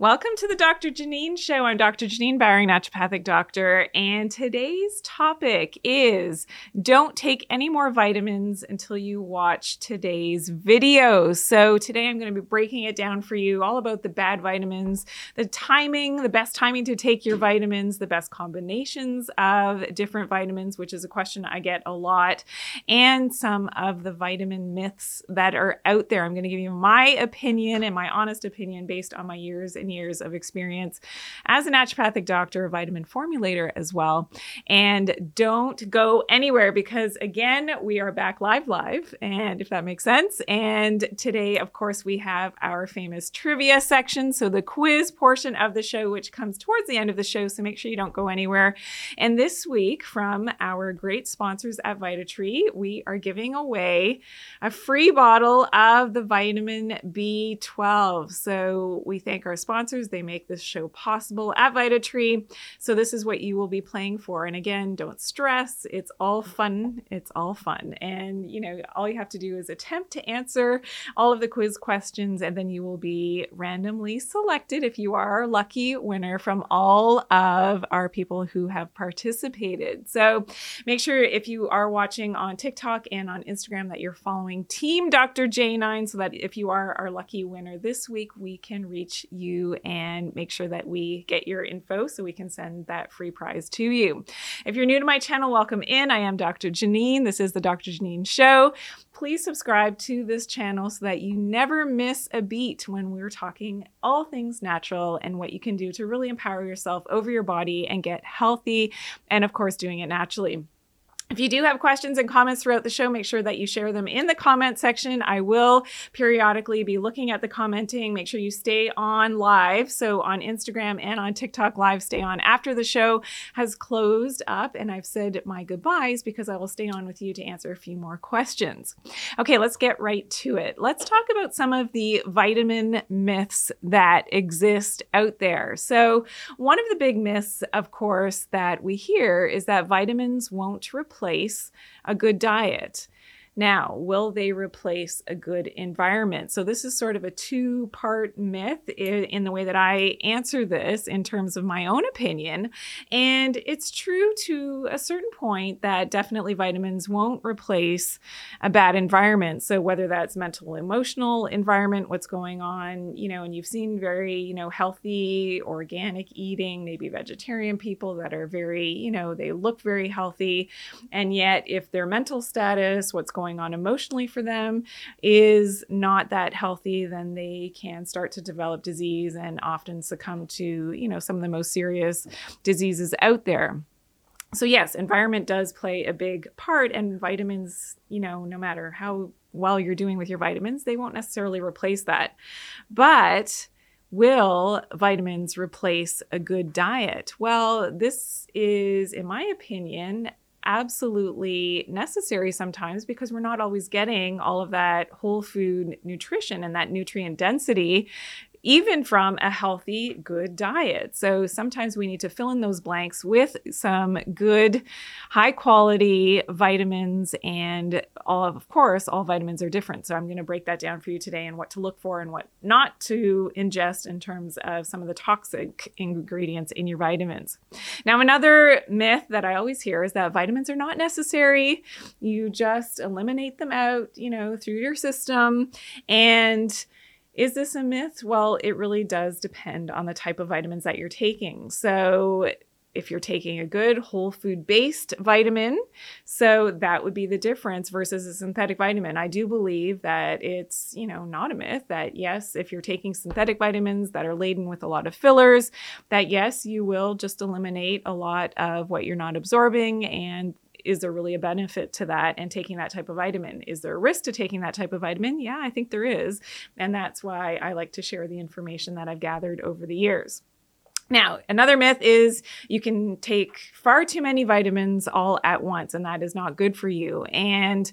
Welcome to the Dr. Janine Show. I'm Dr. Janine Bowring, naturopathic doctor, and today's topic is don't take any more vitamins until you watch today's video. So, today I'm going to be breaking it down for you all about the bad vitamins, the timing, the best timing to take your vitamins, the best combinations of different vitamins, which is a question I get a lot, and some of the vitamin myths that are out there. I'm going to give you my opinion and my honest opinion based on my years and years of experience as a naturopathic doctor, a vitamin formulator as well. And don't go anywhere because, again, we are back live, live, and if that makes sense. And today, of course, we have our famous trivia section. So, the quiz portion of the show, which comes towards the end of the show. So, make sure you don't go anywhere. And this week, from our great sponsors at VitaTree, we are giving away a free bottle of the vitamin B12. So, we thank our sponsors. They make this show possible at VitaTree. So this is what you will be playing for. And again, don't stress. It's all fun. It's all fun. And you know, all you have to do is attempt to answer all of the quiz questions, and then you will be randomly selected if you are our lucky winner from all of our people who have participated. So make sure if you are watching on TikTok and on Instagram that you're following Team Dr. J9 so that if you are our lucky winner this week, we can reach you and make sure that we get your info so we can send that free prize to you. If you're new to my channel, welcome in. I am Dr. Janine. This is the Dr. Janine Show. Please subscribe to this channel so that you never miss a beat when we're talking all things natural and what you can do to really empower yourself over your body and get healthy, and of course, doing it naturally. If you do have questions and comments throughout the show, make sure that you share them in the comment section. I will periodically be looking at the commenting. Make sure you stay on live. So on Instagram and on TikTok live, stay on after the show has closed up and I've said my goodbyes because I will stay on with you to answer a few more questions. Okay, let's get right to it. Let's talk about some of the vitamin myths that exist out there. So, one of the big myths, of course, that we hear is that vitamins won't replace replace a good diet. Now, will they replace a good environment? So, this is sort of a two part myth in the way that I answer this in terms of my own opinion. And it's true to a certain point that definitely vitamins won't replace a bad environment. So, whether that's mental, emotional environment, what's going on, you know, and you've seen very, you know, healthy, organic eating, maybe vegetarian people that are very, you know, they look very healthy. And yet, if their mental status, what's going going on emotionally for them is not that healthy, then they can start to develop disease and often succumb to, you know, some of the most serious diseases out there. So, yes, environment does play a big part, and vitamins, you know, no matter how well you're doing with your vitamins, they won't necessarily replace that. But will vitamins replace a good diet? Well, this is, in my opinion, absolutely necessary sometimes because we're not always getting all of that whole food nutrition and that nutrient density even from a healthy, good diet. So sometimes we need to fill in those blanks with some good, high quality vitamins. And all of, of course, all vitamins are different. So I'm going to break that down for you today and what to look for and what not to ingest in terms of some of the toxic ingredients in your vitamins. Now, another myth that I always hear is that vitamins are not necessary. You just eliminate them out, you know, through your system. And is this a myth? Well, it really does depend on the type of vitamins that you're taking. So, if you're taking a good whole food based vitamin, so that would be the difference versus a synthetic vitamin. I do believe that it's, you know, not a myth that yes, if you're taking synthetic vitamins that are laden with a lot of fillers, that yes, you will just eliminate a lot of what you're not absorbing and is there really a benefit to that and taking that type of vitamin? Is there a risk to taking that type of vitamin? Yeah, I think there is. And that's why I like to share the information that I've gathered over the years. Now, another myth is you can take far too many vitamins all at once, and that is not good for you. And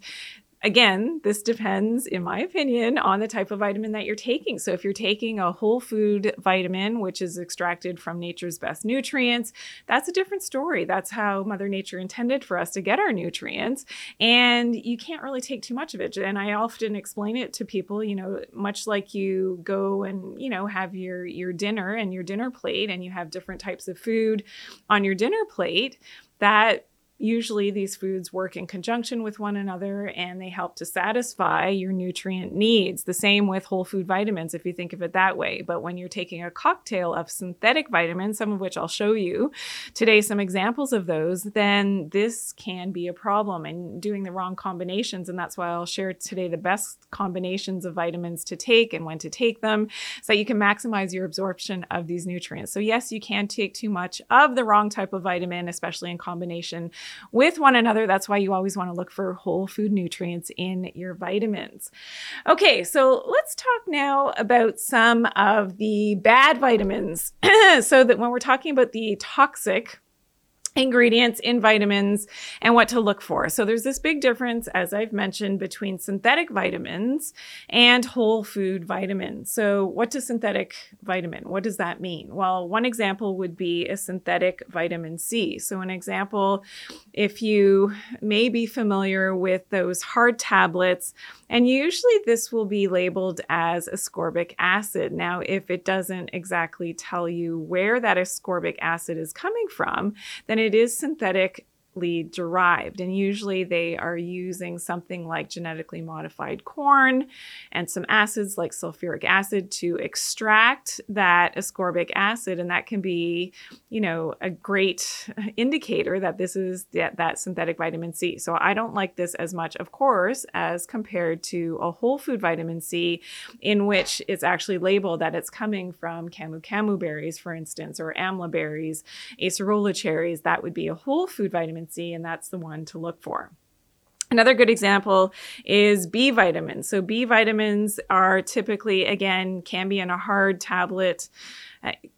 again, this depends, in my opinion, on the type of vitamin that you're taking. So, if you're taking a whole food vitamin, which is extracted from nature's best nutrients, that's a different story. That's how Mother Nature intended for us to get our nutrients. And you can't really take too much of it. And I often explain it to people, you know, much like you go and, you know, have your, your dinner and your dinner plate, and you have different types of food on your dinner plate that Usually, these foods work in conjunction with one another and they help to satisfy your nutrient needs. The same with whole food vitamins, if you think of it that way. But when you're taking a cocktail of synthetic vitamins, some of which I'll show you today, some examples of those, then this can be a problem and doing the wrong combinations. And that's why I'll share today the best combinations of vitamins to take and when to take them so that you can maximize your absorption of these nutrients. So, yes, you can take too much of the wrong type of vitamin, especially in combination with one another. That's why you always want to look for whole food nutrients in your vitamins. Okay, so let's talk now about some of the bad vitamins. so that when we're talking about the toxic ingredients in vitamins and what to look for. So there's this big difference, as I've mentioned, between synthetic vitamins and whole food vitamins. So what does synthetic vitamin? What does that mean? Well, one example would be a synthetic vitamin C. So an example, if you may be familiar with those hard tablets, and usually this will be labeled as ascorbic acid. Now, if it doesn't exactly tell you where that ascorbic acid is coming from, then it is synthetic derived. And usually they are using something like genetically modified corn and some acids like sulfuric acid to extract that ascorbic acid. And that can be, you know, a great indicator that this is that, that synthetic vitamin C. So I don't like this as much, of course, as compared to a whole food vitamin C, in which it's actually labeled that it's coming from camu camu berries, for instance, or amla berries, acerola cherries. That would be a whole food vitamin and that's the one to look for. Another good example is B vitamins. So, B vitamins are typically, again, can be in a hard tablet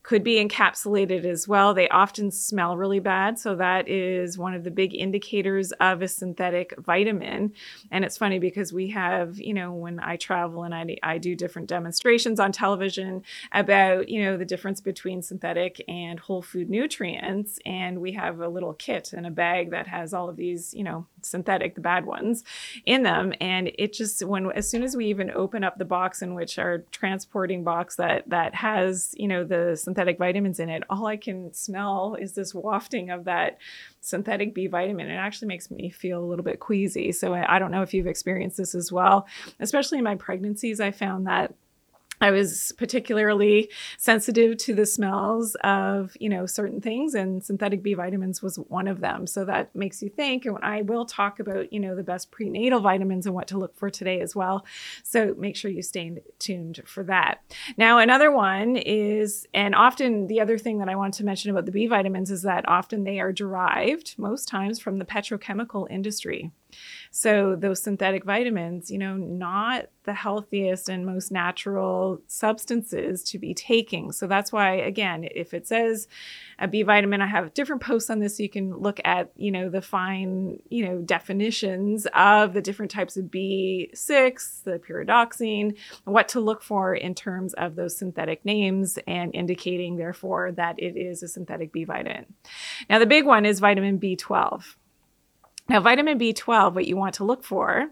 could be encapsulated as well. They often smell really bad. So, that is one of the big indicators of a synthetic vitamin. And it's funny because we have, you know, when I travel and I, I do different demonstrations on television about, you know, the difference between synthetic and whole food nutrients. And we have a little kit and a bag that has all of these, you know, synthetic, the bad ones in them. And it just, when, as soon as we even open up the box in which our transporting box that, that has, you know, the synthetic vitamins in it, all I can smell is this wafting of that synthetic B vitamin. It actually makes me feel a little bit queasy. So I, I don't know if you've experienced this as well. Especially in my pregnancies, I found that I was particularly sensitive to the smells of, you know, certain things and synthetic B vitamins was one of them. So that makes you think and I will talk about, you know, the best prenatal vitamins and what to look for today as well. So make sure you stay tuned for that. Now, another one is and often the other thing that I want to mention about the B vitamins is that often they are derived most times from the petrochemical industry. So those synthetic vitamins, you know, not the healthiest and most natural substances to be taking. So that's why again, if it says a B vitamin, I have different posts on this so you can look at, you know, the fine, you know, definitions of the different types of B6, the pyridoxine, what to look for in terms of those synthetic names and indicating therefore that it is a synthetic B vitamin. Now the big one is vitamin B12. Now, vitamin B12, what you want to look for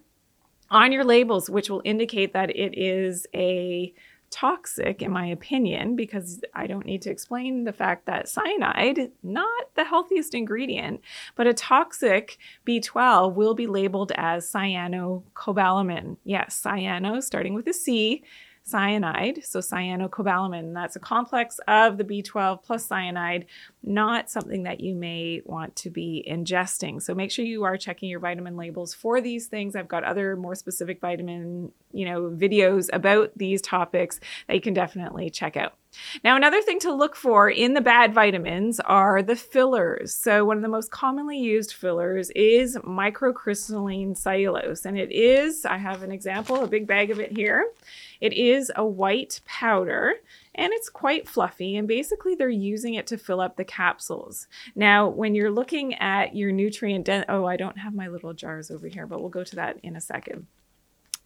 on your labels, which will indicate that it is a toxic, in my opinion, because I don't need to explain the fact that cyanide, not the healthiest ingredient, but a toxic B12 will be labeled as cyanocobalamin. Yes, cyano, starting with a C, cyanide, so cyanocobalamin. That's a complex of the B12 plus cyanide, not something that you may want to be ingesting. So make sure you are checking your vitamin labels for these things. I've got other more specific vitamin, you know, videos about these topics that you can definitely check out. Now, another thing to look for in the bad vitamins are the fillers. So, one of the most commonly used fillers is microcrystalline cellulose. And it is, I have an example, a big bag of it here. It is a white powder and it's quite fluffy. And basically, they're using it to fill up the capsules. Now, when you're looking at your nutrient, den- oh, I don't have my little jars over here, but we'll go to that in a second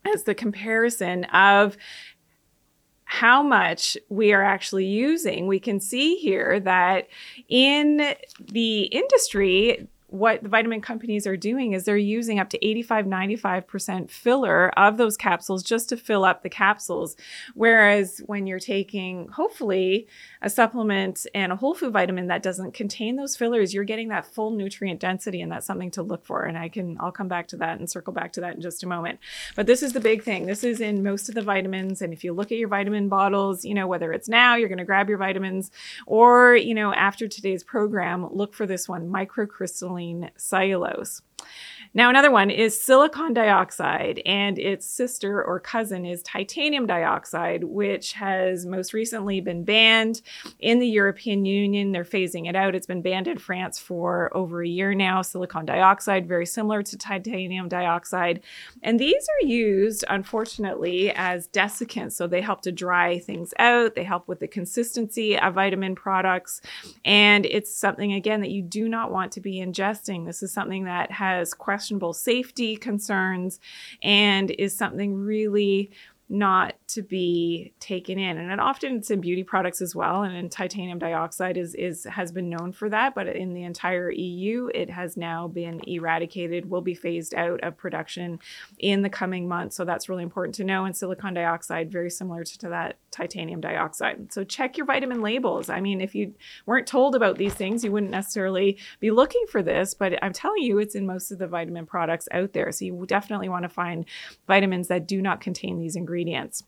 as the comparison of how much we are actually using, we can see here that in the industry, what the vitamin companies are doing is they're using up to 85 95% filler of those capsules just to fill up the capsules. Whereas when you're taking hopefully a supplement and a whole food vitamin that doesn't contain those fillers you're getting that full nutrient density and that's something to look for. And I can I'll come back to that and circle back to that in just a moment. But this is the big thing. This is in most of the vitamins. And if you look at your vitamin bottles you know whether it's now you're going to grab your vitamins or you know after today's program look for this one microcrystalline cellulose. Now, another one is silicon dioxide, and its sister or cousin is titanium dioxide, which has most recently been banned in the European Union. They're phasing it out. It's been banned in France for over a year now. Silicon dioxide, very similar to titanium dioxide. And these are used, unfortunately, as desiccants. So they help to dry things out, they help with the consistency of vitamin products. And it's something, again, that you do not want to be ingesting. This is something that has questions questionable safety concerns and is something really not to be taken in. And it often it's in beauty products as well and in titanium dioxide is is has been known for that but in the entire EU it has now been eradicated will be phased out of production in the coming months. So that's really important to know. And silicon dioxide very similar to, to that titanium dioxide. So check your vitamin labels. I mean if you weren't told about these things you wouldn't necessarily be looking for this but i'm telling you it's in most of the vitamin products out there. So you definitely want to find vitamins that do not contain these ingredients.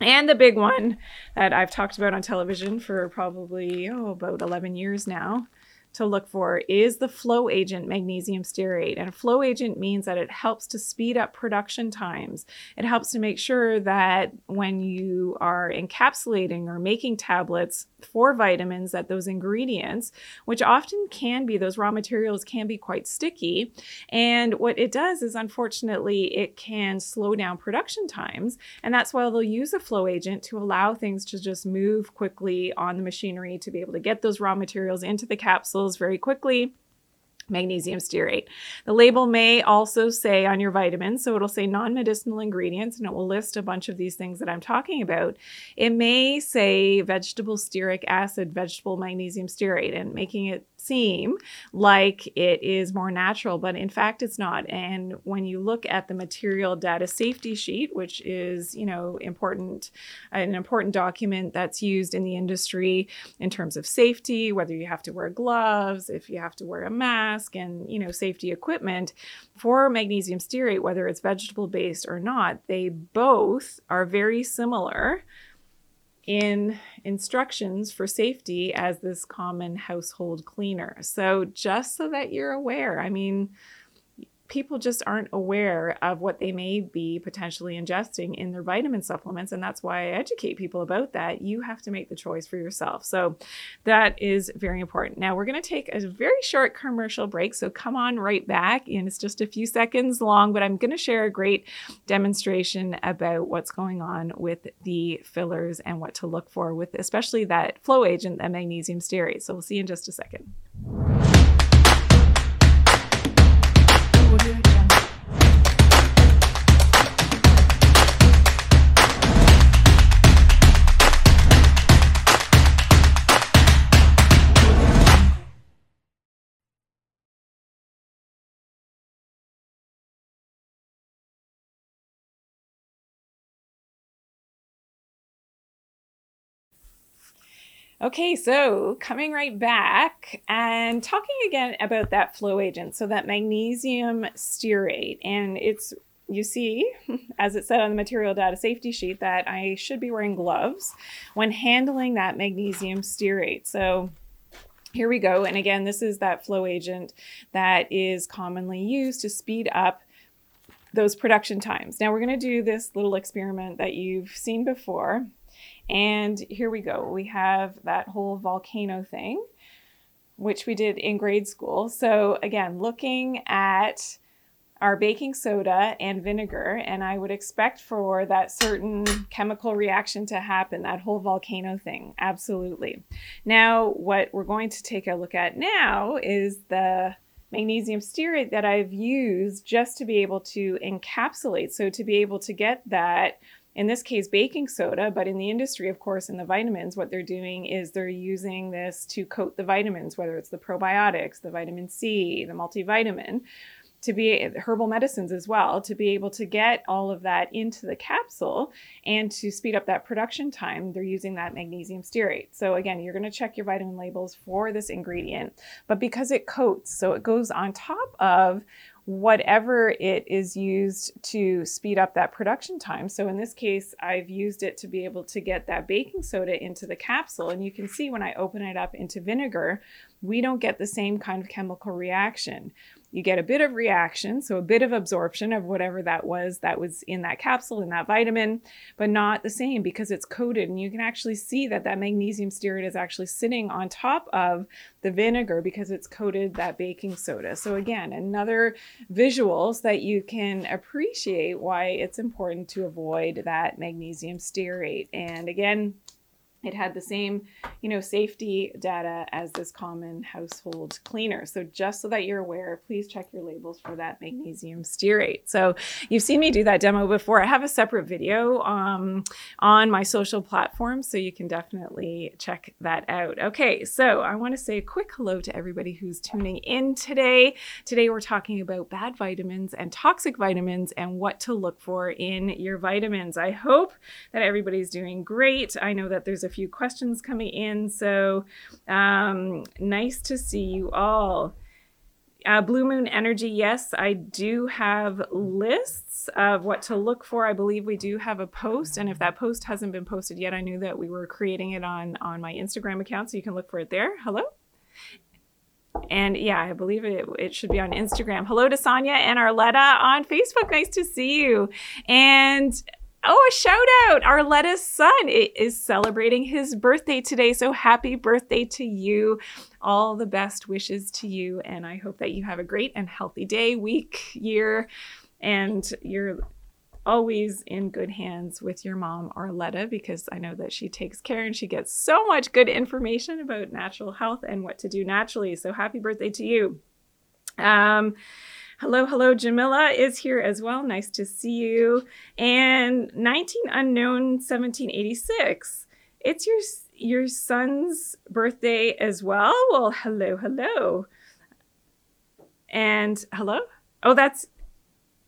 And the big one that I've talked about on television for probably oh, about 11 years now to look for is the flow agent magnesium stearate. And a flow agent means that it helps to speed up production times. It helps to make sure that when you are encapsulating or making tablets for vitamins, that those ingredients, which often can be those raw materials, can be quite sticky. And what it does is, unfortunately, it can slow down production times. And that's why they'll use a flow agent to allow things to just move quickly on the machinery to be able to get those raw materials into the capsule very quickly magnesium stearate. The label may also say on your vitamins, so it'll say non medicinal ingredients and it will list a bunch of these things that I'm talking about. It may say vegetable stearic acid, vegetable magnesium stearate, and making it seem like it is more natural, but in fact it's not. And when you look at the material data safety sheet, which is, you know, important, an important document that's used in the industry in terms of safety, whether you have to wear gloves, if you have to wear a mask and, you know, safety equipment for magnesium stearate, whether it's vegetable based or not, they both are very similar in instructions for safety as this common household cleaner. So, just so that you're aware, I mean, people just aren't aware of what they may be potentially ingesting in their vitamin supplements. And that's why I educate people about that. You have to make the choice for yourself. So that is very important. Now, we're going to take a very short commercial break. So come on right back. And it's just a few seconds long, but I'm going to share a great demonstration about what's going on with the fillers and what to look for with especially that flow agent, that magnesium stearate. So we'll see you in just a second. Okay, so coming right back and talking again about that flow agent. So, that magnesium stearate, and it's you see, as it said on the material data safety sheet, that I should be wearing gloves when handling that magnesium stearate. So, here we go. And again, this is that flow agent that is commonly used to speed up those production times. Now, we're going to do this little experiment that you've seen before And here we go. We have that whole volcano thing, which we did in grade school. So, again, looking at our baking soda and vinegar, and I would expect for that certain chemical reaction to happen, that whole volcano thing. Absolutely. Now, what we're going to take a look at now is the magnesium stearate that I've used just to be able to encapsulate. So, to be able to get that in this case, baking soda, but in the industry, of course, in the vitamins, what they're doing is they're using this to coat the vitamins, whether it's the probiotics, the vitamin C, the multivitamin, to be herbal medicines as well, to be able to get all of that into the capsule and to speed up that production time, they're using that magnesium stearate. So, again, you're going to check your vitamin labels for this ingredient, but because it coats, so it goes on top of whatever it is used to speed up that production time. So in this case, I've used it to be able to get that baking soda into the capsule. And you can see when I open it up into vinegar, we don't get the same kind of chemical reaction you get a bit of reaction, so a bit of absorption of whatever that was that was in that capsule, in that vitamin, but not the same because it's coated. And you can actually see that that magnesium stearate is actually sitting on top of the vinegar because it's coated that baking soda. So, again, another visuals that you can appreciate why it's important to avoid that magnesium stearate. And again, it had the same, you know, safety data as this common household cleaner. So just so that you're aware, please check your labels for that magnesium stearate. So you've seen me do that demo before. I have a separate video um, on my social platforms, so you can definitely check that out. Okay, so I want to say a quick hello to everybody who's tuning in today. Today we're talking about bad vitamins and toxic vitamins and what to look for in your vitamins. I hope that everybody's doing great. I know that there's a few questions coming in. So um, nice to see you all. Uh, Blue Moon Energy, yes, I do have lists of what to look for. I believe we do have a post, and if that post hasn't been posted yet, I knew that we were creating it on on my Instagram account, so you can look for it there. Hello. And yeah, I believe it, it should be on Instagram. Hello to Sonia and Arletta on Facebook. Nice to see you. And Oh, a shout out. Arletta's son is celebrating his birthday today. So happy birthday to you. All the best wishes to you. And I hope that you have a great and healthy day, week, year. And you're always in good hands with your mom, Arletta, because I know that she takes care and she gets so much good information about natural health and what to do naturally. So happy birthday to you. Um, Hello, hello, Jamila is here as well. Nice to see you. And 19 unknown 1786. It's your your son's birthday as well. Well, hello, hello. And hello? Oh, that's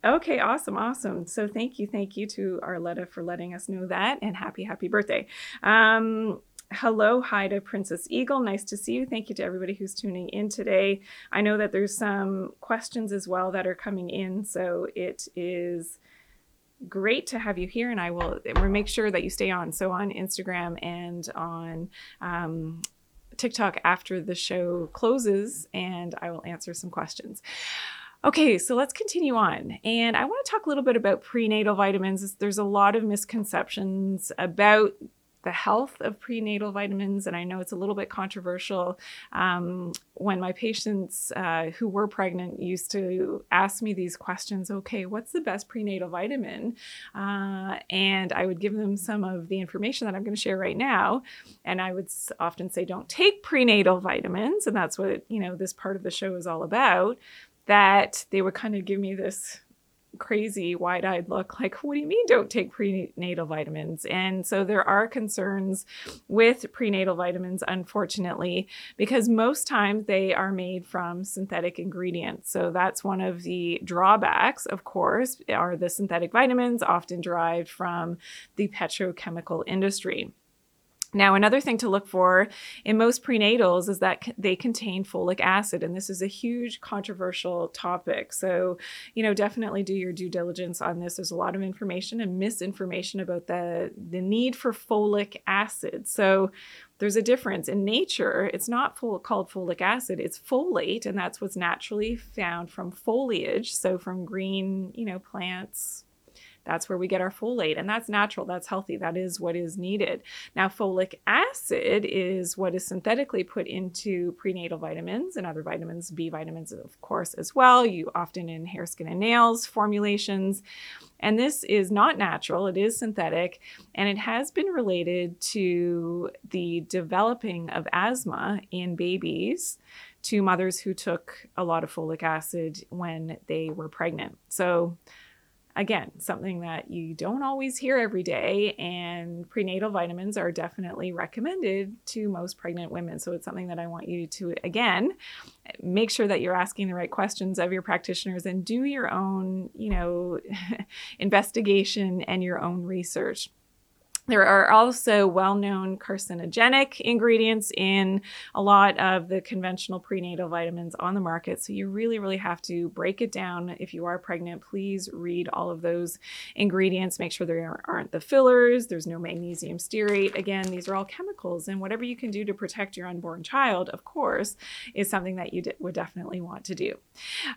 okay. Awesome, awesome. So thank you, thank you to Arletta for letting us know that, and happy, happy birthday. Um, Hello, hi to Princess Eagle. Nice to see you. Thank you to everybody who's tuning in today. I know that there's some questions as well that are coming in, so it is great to have you here, and I will make sure that you stay on. So on Instagram and on um, TikTok after the show closes, and I will answer some questions. Okay, so let's continue on. And I want to talk a little bit about prenatal vitamins. There's a lot of misconceptions about the health of prenatal vitamins, and I know it's a little bit controversial. Um, when my patients uh, who were pregnant used to ask me these questions, okay, what's the best prenatal vitamin? Uh, and I would give them some of the information that I'm going to share right now, and I would often say, don't take prenatal vitamins, and that's what you know this part of the show is all about. That they would kind of give me this crazy wide eyed look like, what do you mean don't take prenatal vitamins? And so there are concerns with prenatal vitamins, unfortunately, because most times they are made from synthetic ingredients. So that's one of the drawbacks, of course, are the synthetic vitamins often derived from the petrochemical industry. Now, another thing to look for in most prenatals is that they contain folic acid, and this is a huge controversial topic. So, you know, definitely do your due diligence on this. There's a lot of information and misinformation about the, the need for folic acid. So, there's a difference in nature. It's not full, called folic acid, it's folate, and that's what's naturally found from foliage. So, from green, you know, plants, That's where we get our folate, and that's natural, that's healthy, that is what is needed. Now, folic acid is what is synthetically put into prenatal vitamins and other vitamins, B vitamins, of course, as well. You often in hair, skin, and nails formulations. And this is not natural, it is synthetic, and it has been related to the developing of asthma in babies to mothers who took a lot of folic acid when they were pregnant. So, again, something that you don't always hear every day, and prenatal vitamins are definitely recommended to most pregnant women. So, it's something that I want you to, again, make sure that you're asking the right questions of your practitioners and do your own, you know, investigation and your own research. There are also well known carcinogenic ingredients in a lot of the conventional prenatal vitamins on the market. So you really, really have to break it down. If you are pregnant, please read all of those ingredients. Make sure there aren't the fillers, there's no magnesium stearate. Again, these are all chemicals, and whatever you can do to protect your unborn child, of course, is something that you would definitely want to do.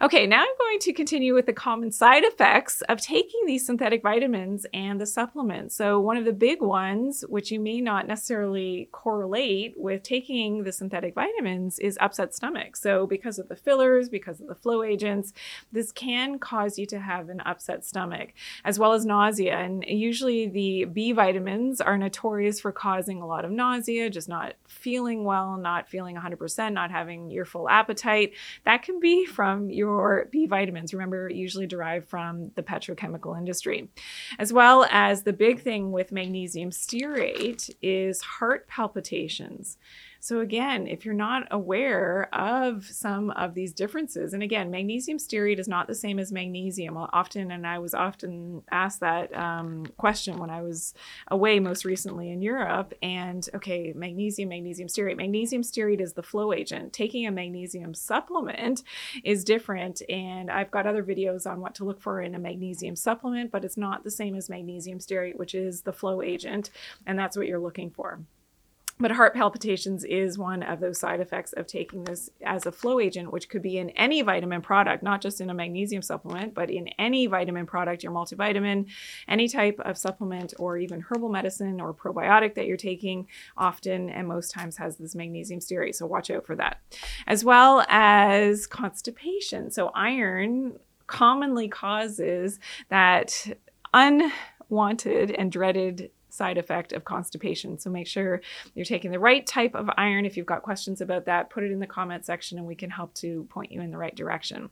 Okay, now I'm going to continue with the common side effects of taking these synthetic vitamins and the supplements. So, one of the big ones, which you may not necessarily correlate with taking the synthetic vitamins, is upset stomach. So, because of the fillers, because of the flow agents, this can cause you to have an upset stomach, as well as nausea. And usually, the B vitamins are notorious for causing a lot of nausea, just not feeling well, not feeling 100%, not having your full appetite. That can be from your B vitamins. Remember, usually derived from the petrochemical industry, as well as the big thing with magnesium magnesium stearate is heart palpitations. So, again, if you're not aware of some of these differences, and again, magnesium stearate is not the same as magnesium. Often, and I was often asked that um, question when I was away most recently in Europe. And okay, magnesium, magnesium stearate. Magnesium stearate is the flow agent. Taking a magnesium supplement is different. And I've got other videos on what to look for in a magnesium supplement, but it's not the same as magnesium stearate, which is the flow agent. And that's what you're looking for. But heart palpitations is one of those side effects of taking this as a flow agent, which could be in any vitamin product, not just in a magnesium supplement, but in any vitamin product, your multivitamin, any type of supplement, or even herbal medicine or probiotic that you're taking, often and most times has this magnesium stearate. So watch out for that. As well as constipation. So iron commonly causes that unwanted and dreaded side effect of constipation. So make sure you're taking the right type of iron. If you've got questions about that, put it in the comment section and we can help to point you in the right direction.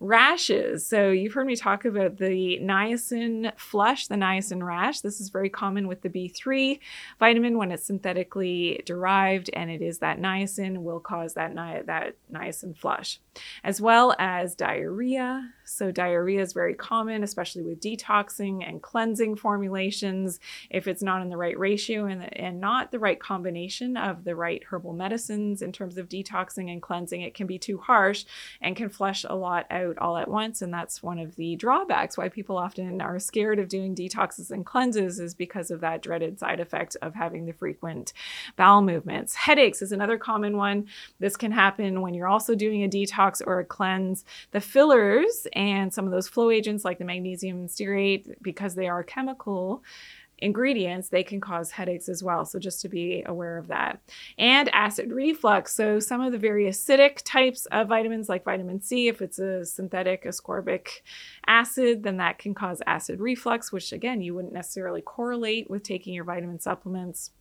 Rashes. So you've heard me talk about the niacin flush, the niacin rash. This is very common with the B3 vitamin when it's synthetically derived and it is that niacin will cause that, ni- that niacin flush, as well as diarrhea. So diarrhea is very common, especially with detoxing and cleansing formulations. If it's not in the right ratio and, and not the right combination of the right herbal medicines in terms of detoxing and cleansing, it can be too harsh and can flush a lot out all at once. And that's one of the drawbacks why people often are scared of doing detoxes and cleanses is because of that dreaded side effect of having the frequent bowel movements. Headaches is another common one. This can happen when you're also doing a detox or a cleanse. The fillers and some of those flow agents like the magnesium stearate, because they are chemical, ingredients, they can cause headaches as well. So just to be aware of that. And acid reflux. So some of the very acidic types of vitamins, like vitamin C, if it's a synthetic ascorbic acid, then that can cause acid reflux, which again, you wouldn't necessarily correlate with taking your vitamin supplements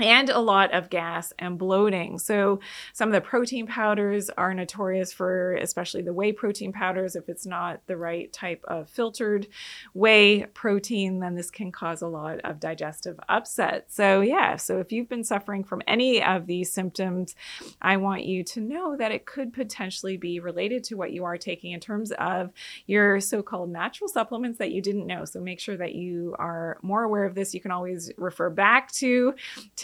and a lot of gas and bloating. So, some of the protein powders are notorious for, especially the whey protein powders. If it's not the right type of filtered whey protein, then this can cause a lot of digestive upset. So, yeah, so if you've been suffering from any of these symptoms, I want you to know that it could potentially be related to what you are taking in terms of your so called natural supplements that you didn't know. So, make sure that you are more aware of this. You can always refer back to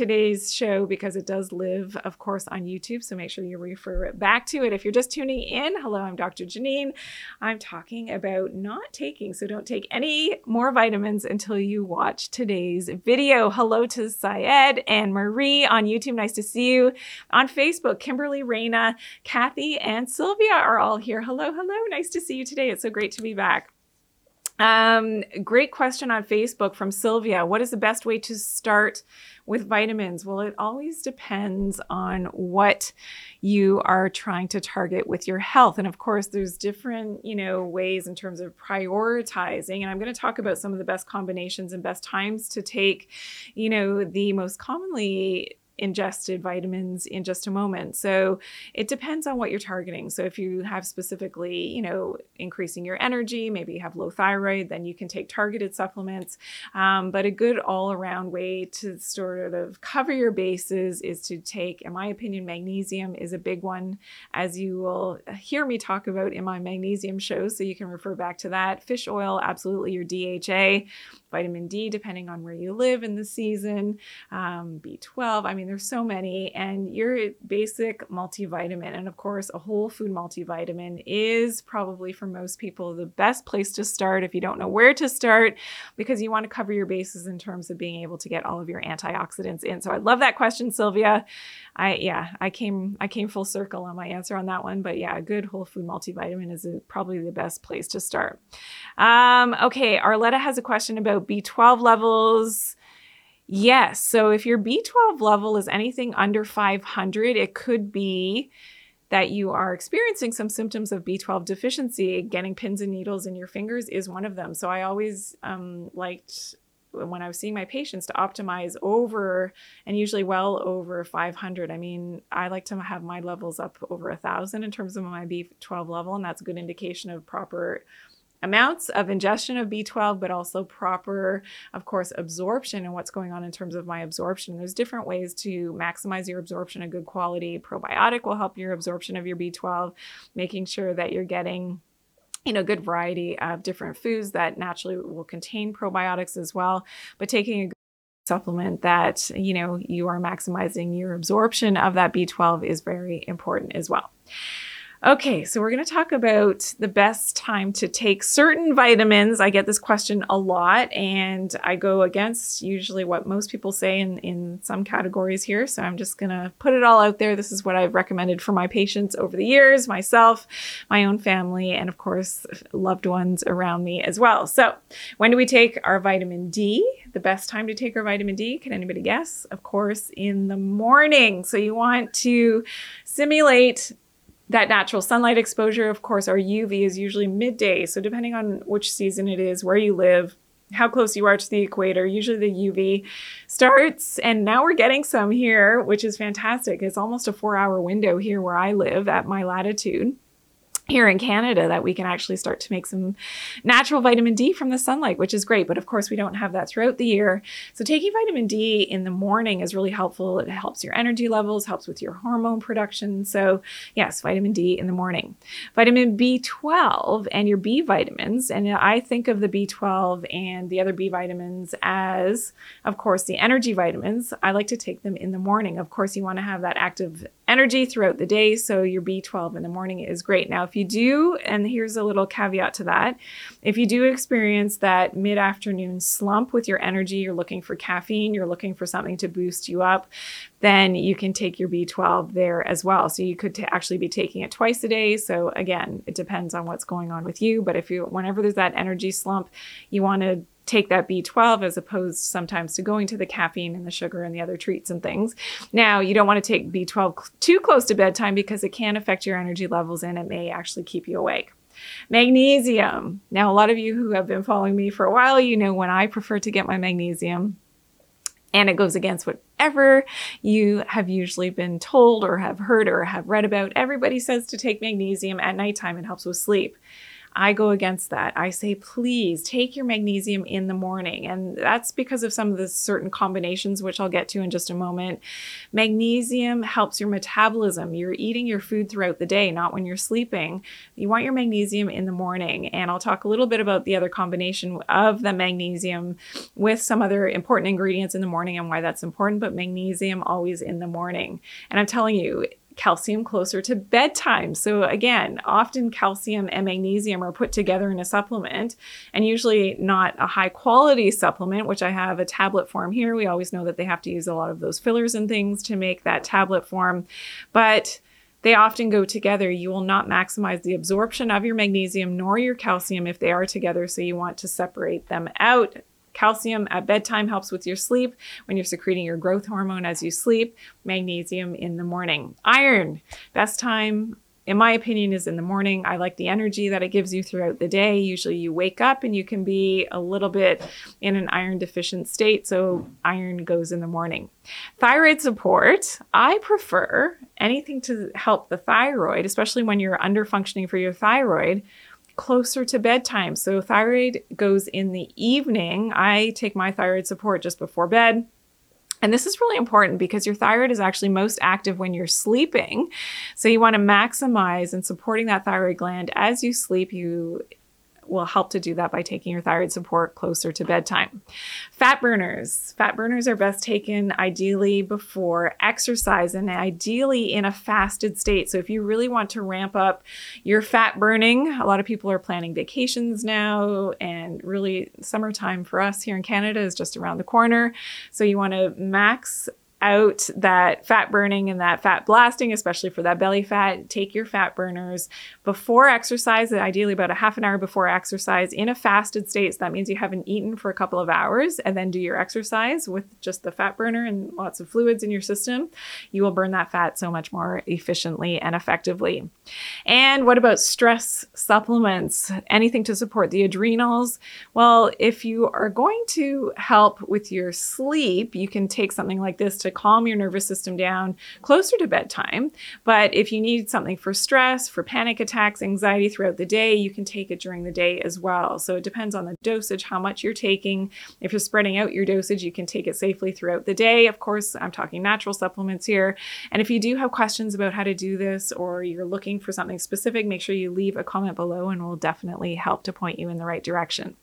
today's show because it does live, of course, on YouTube. So make sure you refer back to it. If you're just tuning in, hello, I'm Dr. Janine. I'm talking about not taking, so don't take any more vitamins until you watch today's video. Hello to Syed and Marie on YouTube. Nice to see you. On Facebook, Kimberly, Raina, Kathy, and Sylvia are all here. Hello, hello. Nice to see you today. It's so great to be back. Um, great question on Facebook from Sylvia. What is the best way to start with vitamins? Well, it always depends on what you are trying to target with your health. And of course, there's different, you know, ways in terms of prioritizing. And I'm going to talk about some of the best combinations and best times to take, you know, the most commonly ingested vitamins in just a moment. So it depends on what you're targeting. So if you have specifically, you know, increasing your energy, maybe you have low thyroid, then you can take targeted supplements. Um, but a good all around way to sort of cover your bases is to take, in my opinion, magnesium is a big one, as you will hear me talk about in my magnesium show. So you can refer back to that. Fish oil, absolutely your DHA, vitamin D, depending on where you live in the season, um, B12. I mean, there's so many, and your basic multivitamin, and of course, a whole food multivitamin is probably for most people the best place to start if you don't know where to start, because you want to cover your bases in terms of being able to get all of your antioxidants in. So I love that question, Sylvia. I yeah, I came I came full circle on my answer on that one, but yeah, a good whole food multivitamin is a, probably the best place to start. Um, okay, Arletta has a question about B12 levels. Yes. So if your B12 level is anything under 500, it could be that you are experiencing some symptoms of B12 deficiency. Getting pins and needles in your fingers is one of them. So I always um, liked when I was seeing my patients to optimize over and usually well over 500. I mean, I like to have my levels up over a thousand in terms of my B12 level, and that's a good indication of proper amounts of ingestion of B12, but also proper, of course, absorption and what's going on in terms of my absorption. There's different ways to maximize your absorption of good quality. Probiotic will help your absorption of your B12, making sure that you're getting you know good variety of different foods that naturally will contain probiotics as well but taking a supplement that you know you are maximizing your absorption of that b12 is very important as well Okay, so we're going to talk about the best time to take certain vitamins. I get this question a lot, and I go against usually what most people say in, in some categories here. So I'm just going to put it all out there. This is what I've recommended for my patients over the years, myself, my own family, and of course, loved ones around me as well. So, when do we take our vitamin D? The best time to take our vitamin D, can anybody guess? Of course, in the morning. So, you want to simulate that natural sunlight exposure, of course, our UV is usually midday. So, depending on which season it is, where you live, how close you are to the equator, usually the UV starts. And now we're getting some here, which is fantastic. It's almost a four hour window here where I live at my latitude here in Canada that we can actually start to make some natural vitamin D from the sunlight, which is great. But of course, we don't have that throughout the year. So taking vitamin D in the morning is really helpful. It helps your energy levels, helps with your hormone production. So, yes, vitamin D in the morning. Vitamin B12 and your B vitamins. And I think of the B12 and the other B vitamins as, of course, the energy vitamins. I like to take them in the morning. Of course, you want to have that active energy throughout the day. So your B12 in the morning is great. Now, if you do, and here's a little caveat to that, if you do experience that mid afternoon slump with your energy, you're looking for caffeine, you're looking for something to boost you up, then you can take your B12 there as well. So you could t- actually be taking it twice a day. So again, it depends on what's going on with you. But if you, whenever there's that energy slump, you want to take that B12 as opposed sometimes to going to the caffeine and the sugar and the other treats and things. Now, you don't want to take B12 too close to bedtime because it can affect your energy levels and it may actually keep you awake. Magnesium. Now, a lot of you who have been following me for a while, you know when I prefer to get my magnesium. And it goes against whatever you have usually been told or have heard or have read about. Everybody says to take magnesium at nighttime, it helps with sleep. I go against that. I say, please take your magnesium in the morning. And that's because of some of the certain combinations, which I'll get to in just a moment. Magnesium helps your metabolism. You're eating your food throughout the day, not when you're sleeping. You want your magnesium in the morning. And I'll talk a little bit about the other combination of the magnesium with some other important ingredients in the morning and why that's important, but magnesium always in the morning. And I'm telling you, calcium closer to bedtime. So, again, often calcium and magnesium are put together in a supplement, and usually not a high quality supplement, which I have a tablet form here. We always know that they have to use a lot of those fillers and things to make that tablet form. But they often go together. You will not maximize the absorption of your magnesium nor your calcium if they are together. So you want to separate them out. Calcium at bedtime helps with your sleep when you're secreting your growth hormone as you sleep. Magnesium in the morning. Iron, best time in my opinion, is in the morning. I like the energy that it gives you throughout the day. Usually you wake up and you can be a little bit in an iron deficient state. So iron goes in the morning. Thyroid support, I prefer anything to help the thyroid, especially when you're under functioning for your thyroid closer to bedtime. So thyroid goes in the evening. I take my thyroid support just before bed. And this is really important because your thyroid is actually most active when you're sleeping. So you want to maximize and supporting that thyroid gland as you sleep. You will help to do that by taking your thyroid support closer to bedtime. Fat burners. Fat burners are best taken ideally before exercise and ideally in a fasted state. So if you really want to ramp up your fat burning, a lot of people are planning vacations now and really summertime for us here in Canada is just around the corner. So you want to max out that fat burning and that fat blasting, especially for that belly fat. Take your fat burners before exercise, ideally about a half an hour before exercise in a fasted state. So that means you haven't eaten for a couple of hours and then do your exercise with just the fat burner and lots of fluids in your system. You will burn that fat so much more efficiently and effectively. And what about stress supplements? Anything to support the adrenals? Well, if you are going to help with your sleep, you can take something like this to calm your nervous system down closer to bedtime. But if you need something for stress, for panic attacks, anxiety throughout the day, you can take it during the day as well. So it depends on the dosage, how much you're taking. If you're spreading out your dosage, you can take it safely throughout the day. Of course, I'm talking natural supplements here. And if you do have questions about how to do this or you're looking for something specific, make sure you leave a comment below and we'll definitely help to point you in the right direction.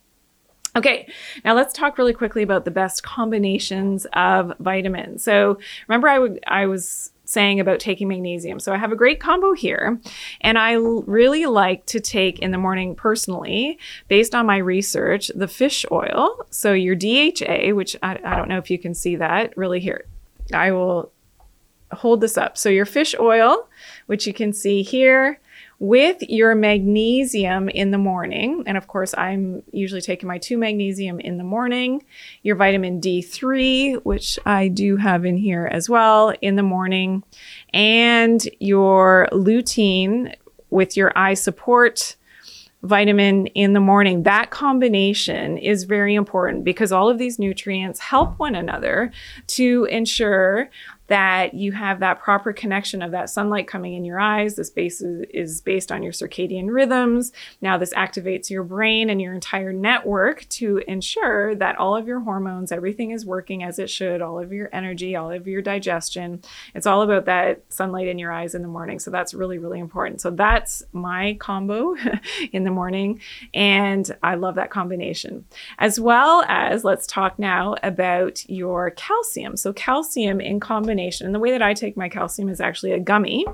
Okay, now let's talk really quickly about the best combinations of vitamins. So remember, I would I was saying about taking magnesium. So I have a great combo here, and I really like to take in the morning personally, based on my research, the fish oil. So your DHA, which I, I don't know if you can see that really here. I will hold this up. So your fish oil, which you can see here with your magnesium in the morning. And of course, I'm usually taking my two magnesium in the morning, your vitamin D3, which I do have in here as well in the morning, and your lutein with your eye support vitamin in the morning. That combination is very important because all of these nutrients help one another to ensure that you have that proper connection of that sunlight coming in your eyes. This base is, is based on your circadian rhythms. Now, this activates your brain and your entire network to ensure that all of your hormones, everything is working as it should, all of your energy, all of your digestion. It's all about that sunlight in your eyes in the morning. So, that's really, really important. So, that's my combo in the morning. And I love that combination. As well as, let's talk now about your calcium. So, calcium in combination combination. And the way that I take my calcium is actually a gummy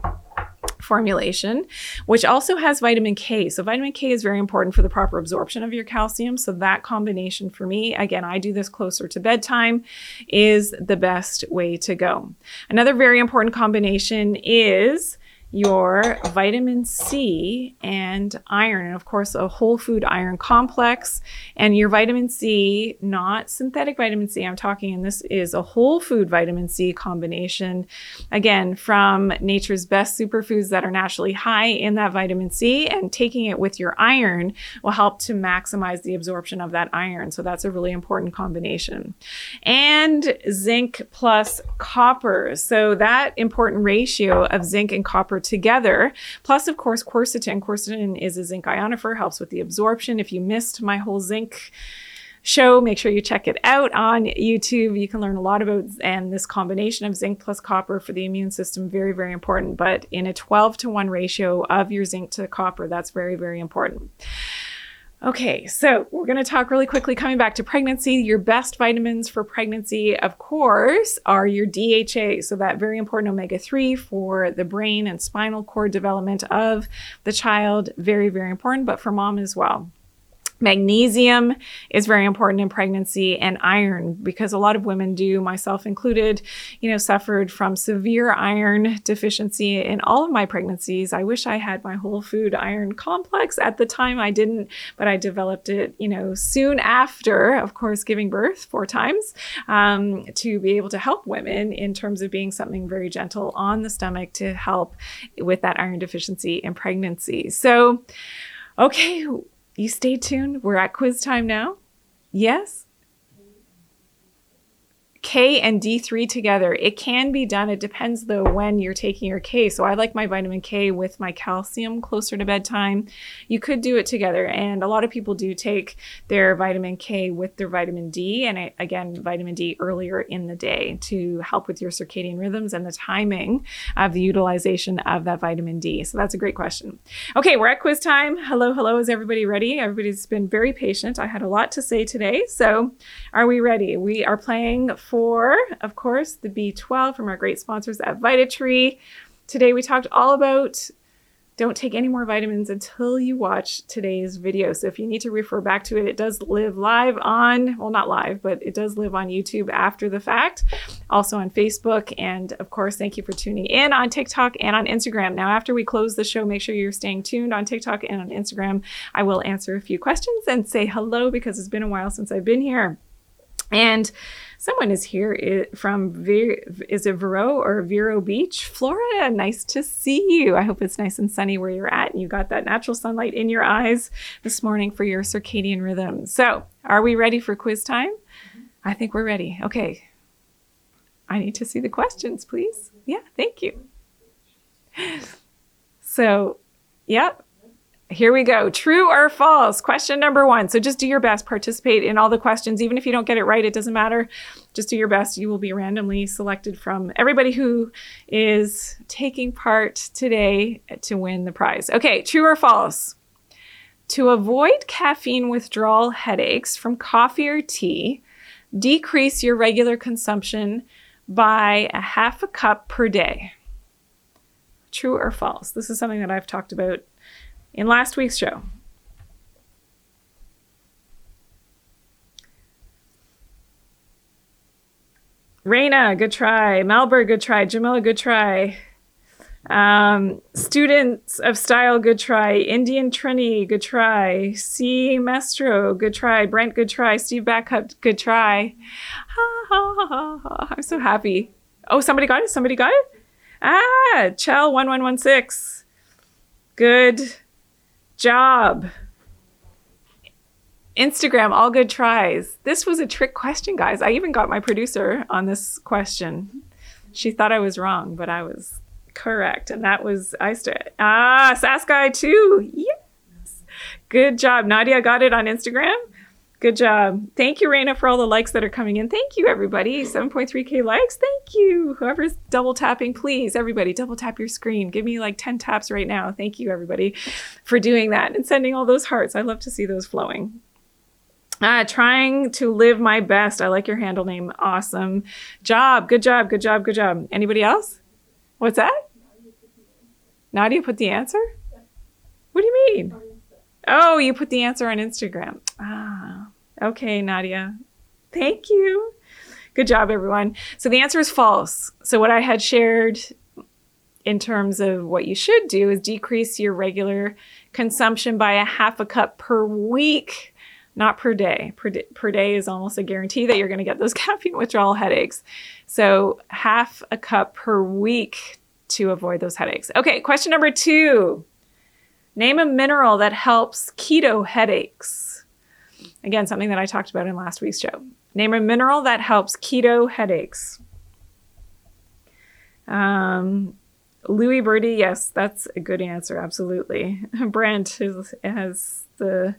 formulation, which also has vitamin K. So, vitamin K is very important for the proper absorption of your calcium. So, that combination for me, again, I do this closer to bedtime, is the best way to go. Another very important combination is your vitamin C and iron, and of course, a whole food iron complex. And your vitamin C, not synthetic vitamin C, I'm talking, and this is a whole food vitamin C combination. Again, from nature's best superfoods that are naturally high in that vitamin C, and taking it with your iron will help to maximize the absorption of that iron. So, that's a really important combination. And zinc plus copper. So, that important ratio of zinc and copper together. Plus, of course, quercetin. Quercetin is a zinc ionophore, helps with the absorption. If you missed my whole zinc show. Make sure you check it out on YouTube. You can learn a lot about and this combination of zinc plus copper for the immune system very very important, but in a 12 to 1 ratio of your zinc to copper, that's very very important. Okay, so we're going to talk really quickly coming back to pregnancy. Your best vitamins for pregnancy, of course, are your DHA. So, that very important omega 3 for the brain and spinal cord development of the child. Very, very important, but for mom as well. Magnesium is very important in pregnancy and iron because a lot of women do, myself included, you know, suffered from severe iron deficiency in all of my pregnancies. I wish I had my whole food iron complex at the time. I didn't, but I developed it, you know, soon after, of course, giving birth four times um, to be able to help women in terms of being something very gentle on the stomach to help with that iron deficiency in pregnancy. So, okay you stay tuned. We're at quiz time now. Yes? K and D3 together. It can be done. It depends though when you're taking your K. So I like my vitamin K with my calcium closer to bedtime. You could do it together. And a lot of people do take their vitamin K with their vitamin D. And again, vitamin D earlier in the day to help with your circadian rhythms and the timing of the utilization of that vitamin D. So that's a great question. Okay, we're at quiz time. Hello, hello. Is everybody ready? Everybody's been very patient. I had a lot to say today. So are we ready? We are playing for, of course, the B12 from our great sponsors at VitaTree. Today we talked all about don't take any more vitamins until you watch today's video. So if you need to refer back to it, it does live live on, well, not live, but it does live on YouTube after the fact, also on Facebook. And of course, thank you for tuning in on TikTok and on Instagram. Now, after we close the show, make sure you're staying tuned on TikTok and on Instagram. I will answer a few questions and say hello because it's been a while since I've been here. And someone is here from is it Vero or Vero Beach, Florida. Nice to see you. I hope it's nice and sunny where you're at and you got that natural sunlight in your eyes this morning for your circadian rhythm. So, are we ready for quiz time? I think we're ready. Okay. I need to see the questions, please. Yeah, thank you. So, yep, here we go. True or false? Question number one. So just do your best. Participate in all the questions. Even if you don't get it right, it doesn't matter. Just do your best. You will be randomly selected from everybody who is taking part today to win the prize. Okay, true or false? To avoid caffeine withdrawal headaches from coffee or tea, decrease your regular consumption by a half a cup per day. True or false? This is something that I've talked about in last week's show. Raina, good try. Malbert, good try. Jamila, good try. Um, students of style, good try. Indian Trini, good try. C. Mestro, good try. Brent, good try. Steve Backup, good try. I'm so happy. Oh, somebody got it? Somebody got it? Ah, Chell1116. Good job. Instagram, all good tries. This was a trick question, guys. I even got my producer on this question. She thought I was wrong, but I was correct. And that was I st- ah Saskai too. Yes. Good job. Nadia got it on Instagram. Good job. Thank you, Raina, for all the likes that are coming in. Thank you, everybody. 7.3K likes. Thank you. Whoever's double tapping, please, everybody, double tap your screen. Give me like 10 taps right now. Thank you, everybody, for doing that and sending all those hearts. I love to see those flowing. Uh, trying to live my best. I like your handle name. Awesome job. Good job. Good job. Good job. Anybody else? What's that? Nadia put the answer? What do you mean? Oh, you put the answer on Instagram. Ah, okay, Nadia. Thank you. Good job, everyone. So the answer is false. So, what I had shared in terms of what you should do is decrease your regular consumption by a half a cup per week, not per day. Per, day, per day is almost a guarantee that you're going to get those caffeine withdrawal headaches. So, half a cup per week to avoid those headaches. Okay, question number two Name a mineral that helps keto headaches. Again, something that I talked about in last week's show. Name a mineral that helps keto headaches. Um, Louis Birdie, yes, that's a good answer. Absolutely. Brent is, has the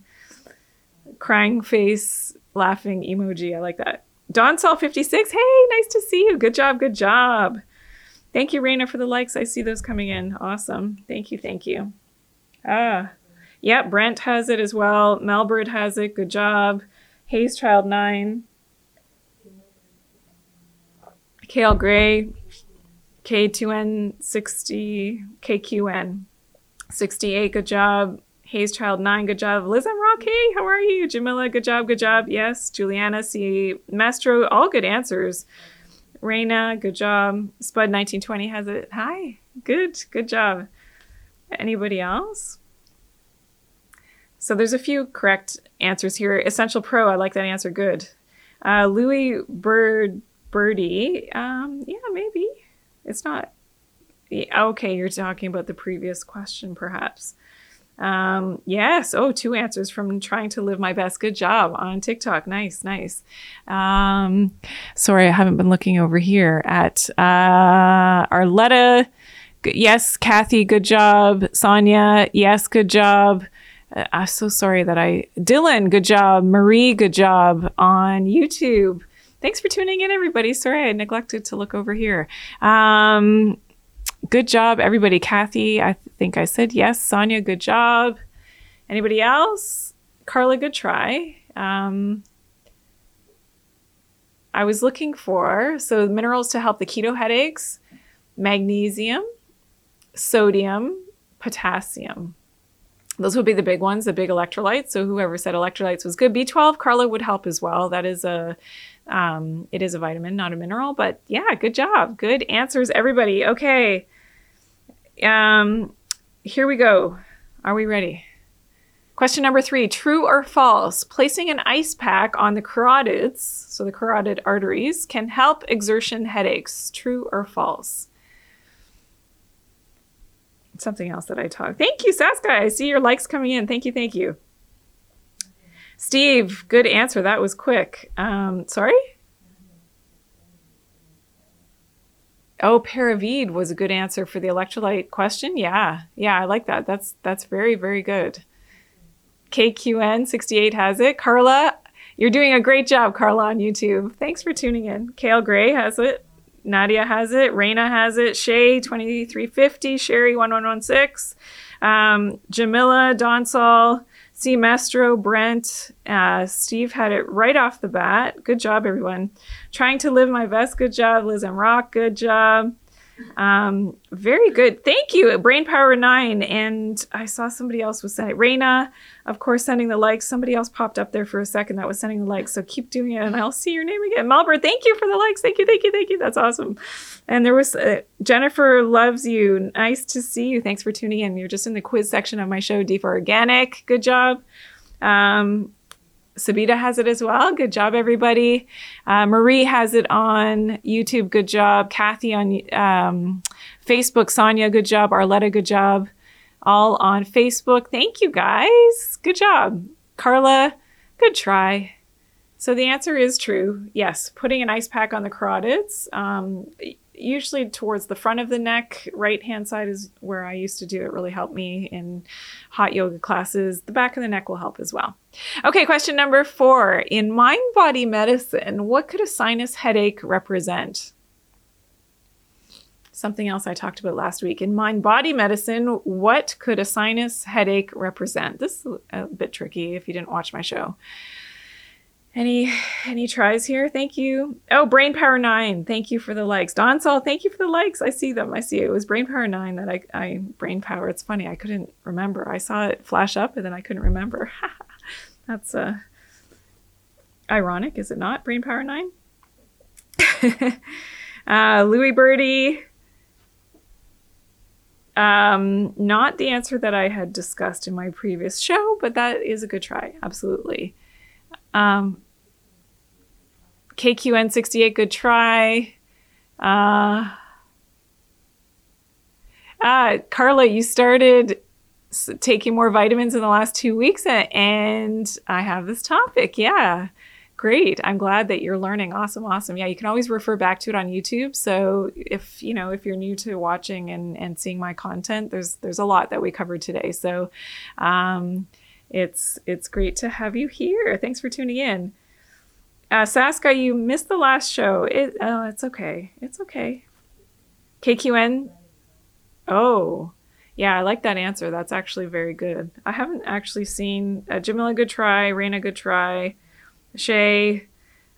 crying face, laughing emoji. I like that. Don Sol 56, hey, nice to see you. Good job, good job. Thank you, Raina, for the likes. I see those coming in. Awesome. Thank you, thank you. Ah, yeah, Brent has it as well. Melbert has it. Good job. Hayes Child 9. Kale Gray, K2N 60, KQN 68. Good job. Hayes Child 9, good job. Liz M. Rocky, how are you? Jamila, good job, good job. Yes. Juliana C. Mastro, all good answers. Raina, good job. Spud 1920 has it. Hi. Good, good job. Anybody else? So there's a few correct answers here. Essential Pro, I like that answer. Good. Uh, Louis Bird Birdie, um, yeah, maybe. It's not. Yeah, okay, you're talking about the previous question, perhaps. Um, yes. Oh, two answers from trying to live my best. Good job on TikTok. Nice, nice. Um, sorry, I haven't been looking over here at uh, Arletta. Yes, Kathy. Good job. Sonia. Yes, good job. Uh, I'm so sorry that I. Dylan. Good job. Marie. Good job on YouTube. Thanks for tuning in, everybody. Sorry, I neglected to look over here. Um, good job, everybody. Kathy, I think I said yes. Sonia, good job. Anybody else? Carla, good try. Um, I was looking for so minerals to help the keto headaches magnesium, sodium, potassium. Those would be the big ones, the big electrolytes. So whoever said electrolytes was good. B12, Carla would help as well. That is a um, it is a vitamin, not a mineral. But yeah, good job. Good answers, everybody. Okay. Um, here we go. Are we ready? Question number three True or false? Placing an ice pack on the carotids, so the carotid arteries, can help exertion headaches. True or false? Something else that I talk. Thank you, Saska. I see your likes coming in. Thank you, thank you. Steve, good answer. That was quick. Um, sorry? Oh, Paravide was a good answer for the electrolyte question. Yeah. Yeah, I like that. That's that's very, very good. KQN68 has it. Carla, you're doing a great job, Carla, on YouTube. Thanks for tuning in. Kale Gray has it. Nadia has it. Raina has it. Shay 2350. Sherry 1116. Um, Jamila, Donsall, C. Mastro, Brent, uh, Steve had it right off the bat. Good job, everyone. Trying to live my best. Good job, Liz M. Rock. Good job. Um, very good. Thank you, Brain Power 9. And I saw somebody else was sending, Raina, of course, sending the likes. Somebody else popped up there for a second that was sending the likes. So keep doing it and I'll see your name again. Melbourne, thank you for the likes. Thank you, thank you, thank you. That's awesome. And there was uh, Jennifer loves you. Nice to see you. Thanks for tuning in. You're just in the quiz section of my show, D for Organic. Good job. Um, Sabita has it as well. Good job, everybody. Uh, Marie has it on YouTube. Good job. Kathy on um, Facebook. Sonia, good job. Arletta, good job. All on Facebook. Thank you, guys. Good job. Carla, good try. So the answer is true. Yes, putting an ice pack on the carotids. Um, usually towards the front of the neck. Right hand side is where I used to do it, really helped me in hot yoga classes. The back of the neck will help as well. Okay, question number four. In mind body medicine, what could a sinus headache represent? Something else I talked about last week. In mind body medicine, what could a sinus headache represent? This is a bit tricky if you didn't watch my show. Any any tries here? Thank you. Oh, Brain Power Nine. Thank you for the likes. Donsall, thank you for the likes. I see them. I see it. It was Brain Power Nine that I, I Brain Power. It's funny. I couldn't remember. I saw it flash up and then I couldn't remember. That's uh ironic, is it not? Brain Power Nine. uh, Louis Birdie. Um, not the answer that I had discussed in my previous show, but that is a good try. Absolutely. Um, KQN68, good try. Uh, uh, Carla, you started taking more vitamins in the last two weeks, and I have this topic. Yeah, great. I'm glad that you're learning. Awesome, awesome. Yeah, you can always refer back to it on YouTube. So if you know if you're new to watching and and seeing my content, there's there's a lot that we covered today. So. Um, it's it's great to have you here. Thanks for tuning in. Uh, you missed the last show. It oh, it's okay. It's okay. KQN. Oh, yeah, I like that answer. That's actually very good. I haven't actually seen uh, Jamila. Good try. Raina. Good try. Shay.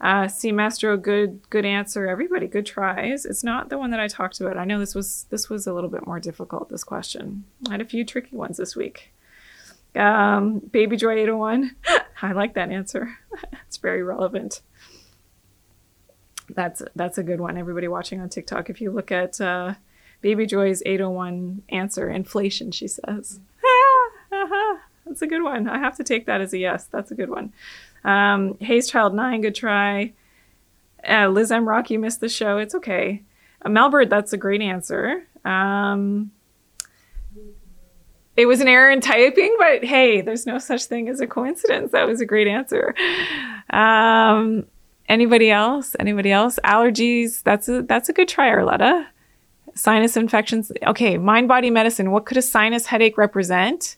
Uh, C Mastro, good good answer. Everybody, good tries. It's not the one that I talked about. I know this was this was a little bit more difficult. This question. I had a few tricky ones this week. Um, Baby Joy 801. I like that answer. it's very relevant. That's that's a good one. Everybody watching on TikTok, if you look at uh, Baby Joy's 801 answer, inflation, she says. that's a good one. I have to take that as a yes. That's a good one. Um, Hayes Child 9, good try. Uh, Liz M. Rock, you missed the show. It's okay. Uh, Melbert, that's a great answer. Um, it was an error in typing, but hey, there's no such thing as a coincidence. That was a great answer. Um, anybody else? Anybody else? Allergies. That's a that's a good try, Arletta. Sinus infections. Okay, mind body medicine. What could a sinus headache represent?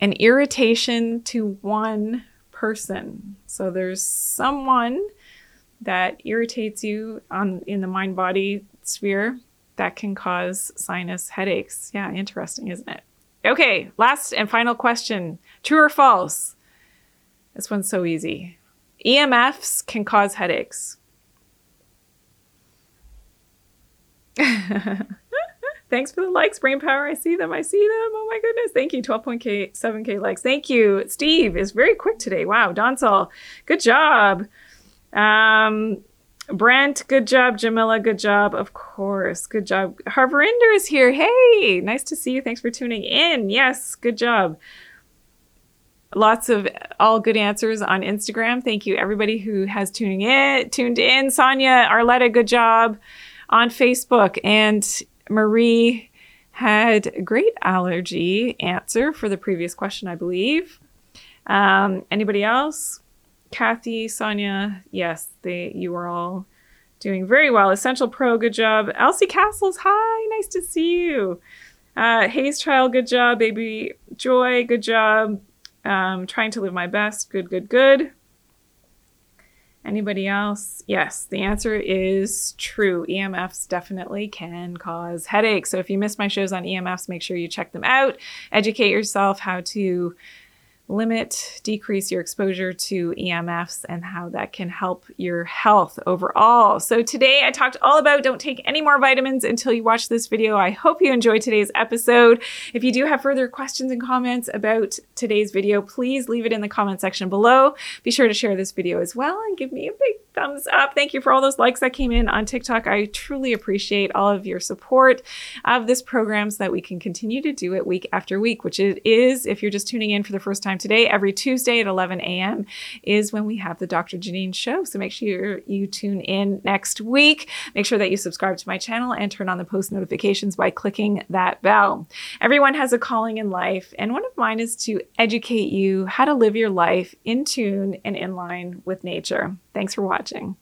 An irritation to one person. So there's someone that irritates you on in the mind body sphere that can cause sinus headaches. Yeah, interesting, isn't it? Okay, last and final question True or false? This one's so easy. EMFs can cause headaches. Thanks for the likes, Brain Power. I see them. I see them. Oh my goodness. Thank you. 12.7K likes. Thank you. Steve is very quick today. Wow. Donsal, good job. Um, Brent, good job. Jamila, good job. Of course, good job. Harvarinder is here. Hey, nice to see you. Thanks for tuning in. Yes, good job. Lots of all good answers on Instagram. Thank you, everybody who has tuning in, tuned in. Sonia, Arletta, good job on Facebook. And Marie had great allergy answer for the previous question, I believe. Um, anybody else? Kathy, Sonia, yes, they you are all doing very well. Essential Pro, good job. Elsie Castles, hi, nice to see you. Uh, Hayes Child, good job. Baby Joy, good job. Um, trying to live my best, good, good, good. Anybody else? Yes, the answer is true. EMFs definitely can cause headaches. So if you missed my shows on EMFs, make sure you check them out. Educate yourself how to limit, decrease your exposure to EMFs and how that can help your health overall. So today I talked all about don't take any more vitamins until you watch this video. I hope you enjoyed today's episode. If you do have further questions and comments about today's video, please leave it in the comment section below. Be sure to share this video as well and give me a big thumbs up. Thank you for all those likes that came in on TikTok. I truly appreciate all of your support of this program so that we can continue to do it week after week, which it is if you're just tuning in for the first time time today. Every Tuesday at 11 a.m. is when we have the Dr. Janine show. So make sure you tune in next week. Make sure that you subscribe to my channel and turn on the post notifications by clicking that bell. Everyone has a calling in life, and one of mine is to educate you how to live your life in tune and in line with nature. Thanks for watching.